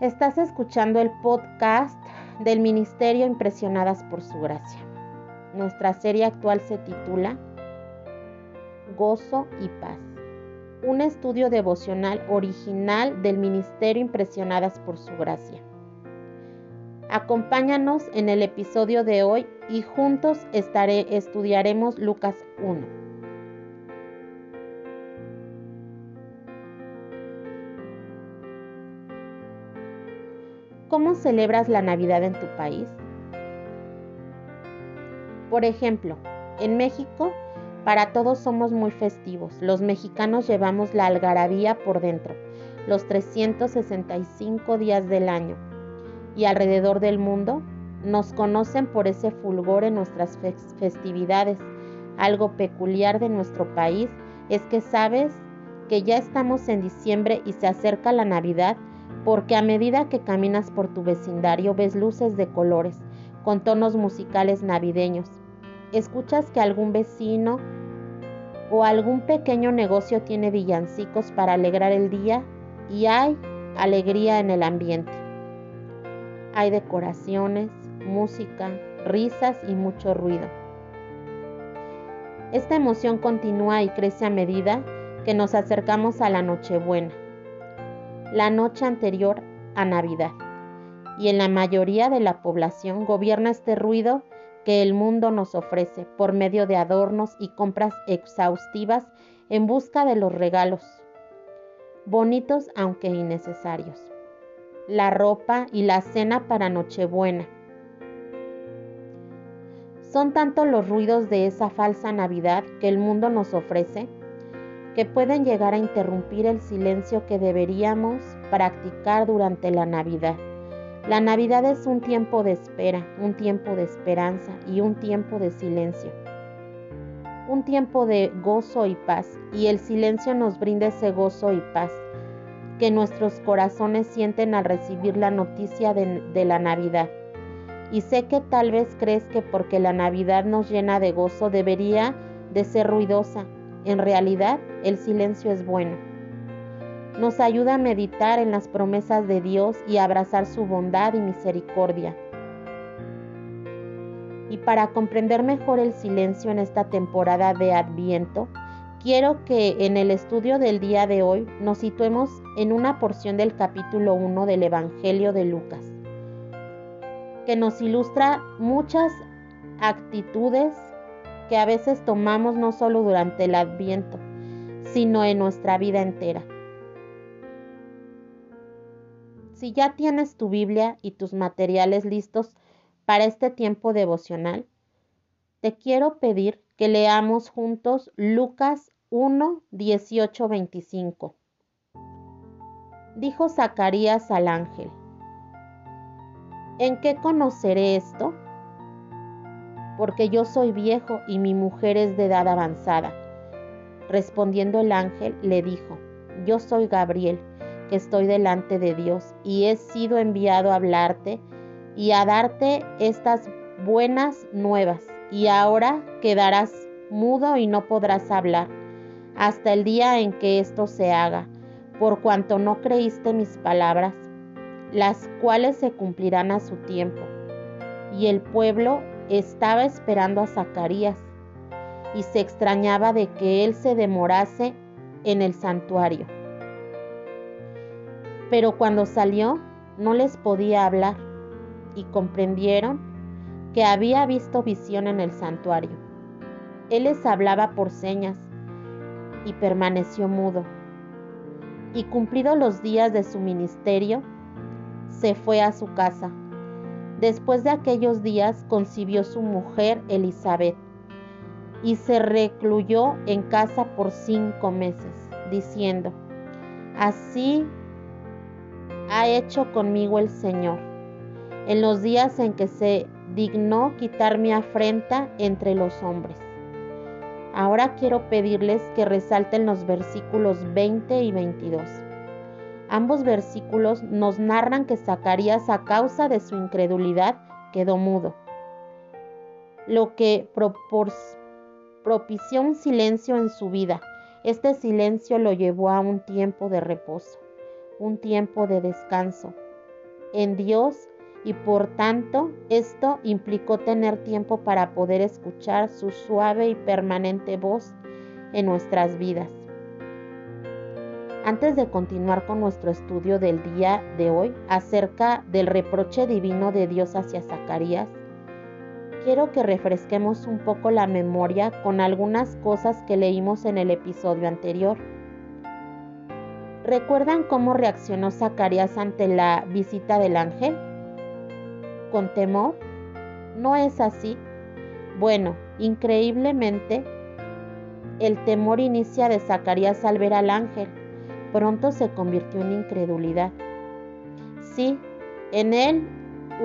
Estás escuchando el podcast del Ministerio Impresionadas por Su Gracia. Nuestra serie actual se titula Gozo y Paz. Un estudio devocional original del Ministerio Impresionadas por Su Gracia. Acompáñanos en el episodio de hoy y juntos estudiaremos Lucas 1. ¿Cómo celebras la Navidad en tu país? Por ejemplo, en México, para todos somos muy festivos. Los mexicanos llevamos la algarabía por dentro, los 365 días del año. Y alrededor del mundo nos conocen por ese fulgor en nuestras festividades. Algo peculiar de nuestro país es que sabes que ya estamos en diciembre y se acerca la Navidad porque a medida que caminas por tu vecindario ves luces de colores, con tonos musicales navideños. Escuchas que algún vecino o algún pequeño negocio tiene villancicos para alegrar el día y hay alegría en el ambiente. Hay decoraciones, música, risas y mucho ruido. Esta emoción continúa y crece a medida que nos acercamos a la Nochebuena la noche anterior a Navidad. Y en la mayoría de la población gobierna este ruido que el mundo nos ofrece por medio de adornos y compras exhaustivas en busca de los regalos, bonitos aunque innecesarios. La ropa y la cena para Nochebuena. Son tanto los ruidos de esa falsa Navidad que el mundo nos ofrece que pueden llegar a interrumpir el silencio que deberíamos practicar durante la Navidad. La Navidad es un tiempo de espera, un tiempo de esperanza y un tiempo de silencio. Un tiempo de gozo y paz, y el silencio nos brinda ese gozo y paz que nuestros corazones sienten al recibir la noticia de, de la Navidad. Y sé que tal vez crees que porque la Navidad nos llena de gozo debería de ser ruidosa, en realidad, el silencio es bueno. Nos ayuda a meditar en las promesas de Dios y a abrazar su bondad y misericordia. Y para comprender mejor el silencio en esta temporada de Adviento, quiero que en el estudio del día de hoy nos situemos en una porción del capítulo 1 del Evangelio de Lucas, que nos ilustra muchas actitudes que a veces tomamos no solo durante el adviento, sino en nuestra vida entera. Si ya tienes tu Biblia y tus materiales listos para este tiempo devocional, te quiero pedir que leamos juntos Lucas 1, 18, 25. Dijo Zacarías al ángel, ¿en qué conoceré esto? Porque yo soy viejo y mi mujer es de edad avanzada. Respondiendo el ángel, le dijo, yo soy Gabriel, que estoy delante de Dios, y he sido enviado a hablarte y a darte estas buenas nuevas, y ahora quedarás mudo y no podrás hablar, hasta el día en que esto se haga, por cuanto no creíste mis palabras, las cuales se cumplirán a su tiempo. Y el pueblo estaba esperando a Zacarías y se extrañaba de que él se demorase en el santuario. Pero cuando salió no les podía hablar y comprendieron que había visto visión en el santuario. Él les hablaba por señas y permaneció mudo. Y cumplidos los días de su ministerio, se fue a su casa. Después de aquellos días concibió su mujer Elizabeth y se recluyó en casa por cinco meses, diciendo, así ha hecho conmigo el Señor, en los días en que se dignó quitar mi afrenta entre los hombres. Ahora quiero pedirles que resalten los versículos 20 y 22. Ambos versículos nos narran que Zacarías a causa de su incredulidad quedó mudo, lo que propició un silencio en su vida. Este silencio lo llevó a un tiempo de reposo, un tiempo de descanso, en Dios y por tanto esto implicó tener tiempo para poder escuchar su suave y permanente voz en nuestras vidas. Antes de continuar con nuestro estudio del día de hoy acerca del reproche divino de Dios hacia Zacarías, quiero que refresquemos un poco la memoria con algunas cosas que leímos en el episodio anterior. ¿Recuerdan cómo reaccionó Zacarías ante la visita del ángel? ¿Con temor? ¿No es así? Bueno, increíblemente, el temor inicia de Zacarías al ver al ángel pronto se convirtió en incredulidad. Si en él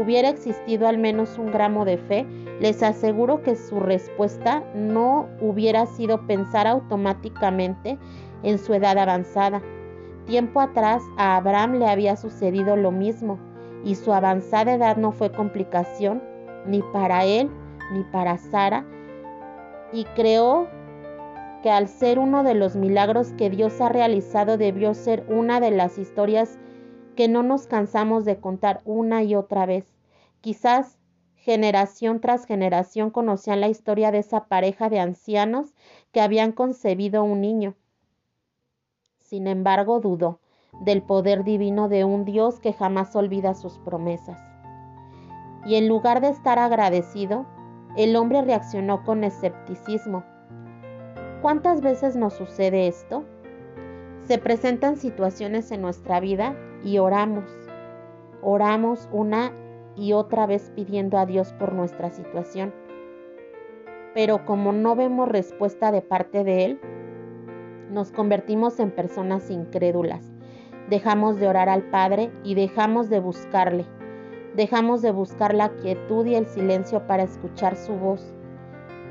hubiera existido al menos un gramo de fe, les aseguro que su respuesta no hubiera sido pensar automáticamente en su edad avanzada. Tiempo atrás a Abraham le había sucedido lo mismo y su avanzada edad no fue complicación ni para él ni para Sara y creó que al ser uno de los milagros que Dios ha realizado debió ser una de las historias que no nos cansamos de contar una y otra vez. Quizás generación tras generación conocían la historia de esa pareja de ancianos que habían concebido un niño. Sin embargo, dudó del poder divino de un Dios que jamás olvida sus promesas. Y en lugar de estar agradecido, el hombre reaccionó con escepticismo ¿Cuántas veces nos sucede esto? Se presentan situaciones en nuestra vida y oramos. Oramos una y otra vez pidiendo a Dios por nuestra situación. Pero como no vemos respuesta de parte de Él, nos convertimos en personas incrédulas. Dejamos de orar al Padre y dejamos de buscarle. Dejamos de buscar la quietud y el silencio para escuchar su voz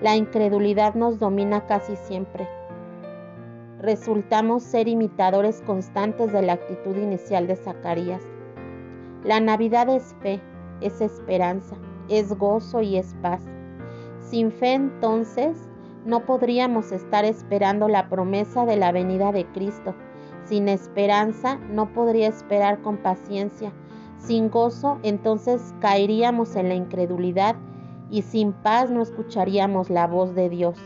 la incredulidad nos domina casi siempre. Resultamos ser imitadores constantes de la actitud inicial de Zacarías. La Navidad es fe, es esperanza, es gozo y es paz. Sin fe entonces no podríamos estar esperando la promesa de la venida de Cristo. Sin esperanza no podría esperar con paciencia. Sin gozo entonces caeríamos en la incredulidad y sin paz no escucharíamos la voz de Dios.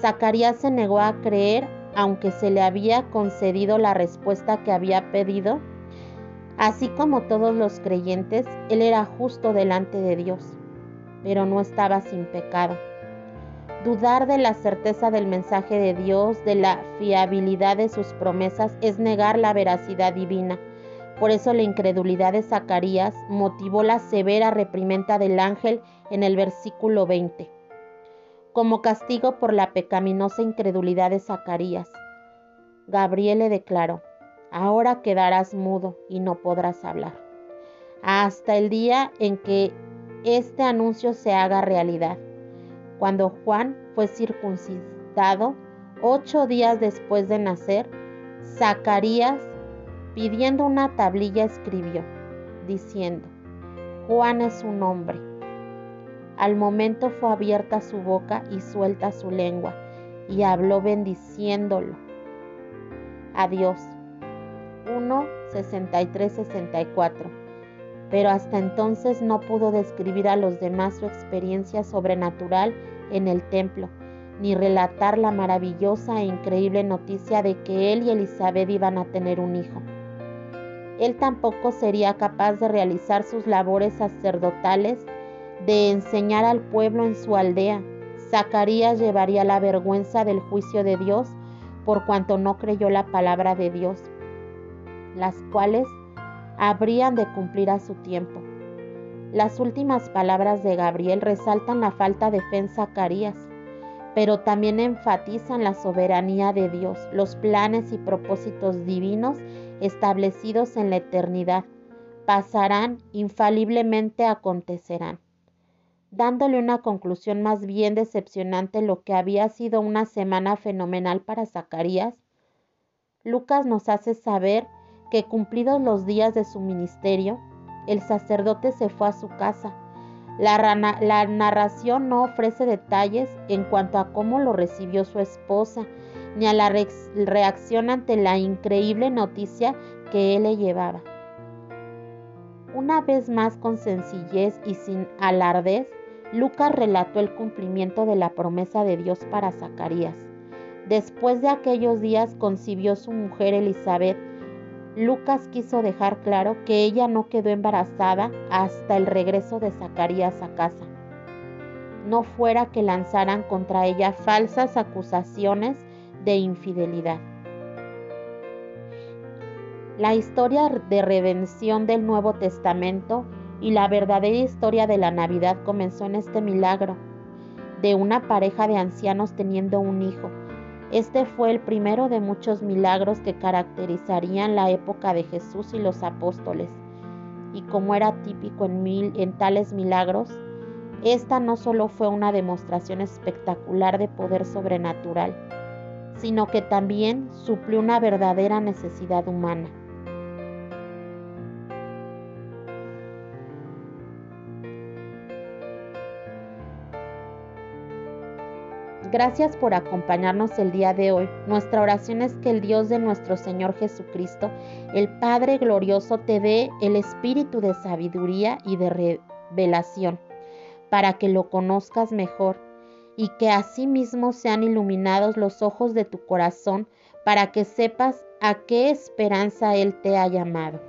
Zacarías se negó a creer aunque se le había concedido la respuesta que había pedido. Así como todos los creyentes, él era justo delante de Dios, pero no estaba sin pecado. Dudar de la certeza del mensaje de Dios, de la fiabilidad de sus promesas, es negar la veracidad divina. Por eso la incredulidad de Zacarías motivó la severa reprimenda del ángel en el versículo 20. Como castigo por la pecaminosa incredulidad de Zacarías, Gabriel le declaró, ahora quedarás mudo y no podrás hablar, hasta el día en que este anuncio se haga realidad. Cuando Juan fue circuncidado, ocho días después de nacer, Zacarías, pidiendo una tablilla, escribió, diciendo, Juan es un hombre al momento fue abierta su boca y suelta su lengua, y habló bendiciéndolo. Adiós. 1, 63, 64. Pero hasta entonces no pudo describir a los demás su experiencia sobrenatural en el templo, ni relatar la maravillosa e increíble noticia de que él y Elizabeth iban a tener un hijo. Él tampoco sería capaz de realizar sus labores sacerdotales de enseñar al pueblo en su aldea. Zacarías llevaría la vergüenza del juicio de Dios por cuanto no creyó la palabra de Dios, las cuales habrían de cumplir a su tiempo. Las últimas palabras de Gabriel resaltan la falta de fe en Zacarías, pero también enfatizan la soberanía de Dios, los planes y propósitos divinos establecidos en la eternidad. Pasarán, infaliblemente acontecerán dándole una conclusión más bien decepcionante lo que había sido una semana fenomenal para Zacarías, Lucas nos hace saber que cumplidos los días de su ministerio, el sacerdote se fue a su casa. La, la, narración no ofrece detalles en cuanto a cómo lo recibió su esposa, ni a la reacción ante la increíble noticia que él le llevaba. Una vez más con sencillez y sin alardez, Lucas relató el cumplimiento de la promesa de Dios para Zacarías. Después de aquellos días concibió su mujer Elizabeth. Lucas quiso dejar claro que ella no quedó embarazada hasta el regreso de Zacarías a casa. No fuera que lanzaran contra ella falsas acusaciones de infidelidad. La historia de redención del Nuevo Testamento y la verdadera historia de la Navidad comenzó en este milagro de una pareja de ancianos teniendo un hijo. Este fue el primero de muchos milagros que caracterizarían la época de Jesús y los apóstoles. Y como era típico en, tales milagros, esta no solo fue una demostración espectacular de poder sobrenatural, sino que también suplió una verdadera necesidad humana. Gracias por acompañarnos el día de hoy. Nuestra oración es que el Dios de nuestro Señor Jesucristo, el Padre glorioso, te dé el espíritu de sabiduría y de revelación para que lo conozcas mejor y que asimismo sean iluminados los ojos de tu corazón para que sepas a qué esperanza Él te ha llamado.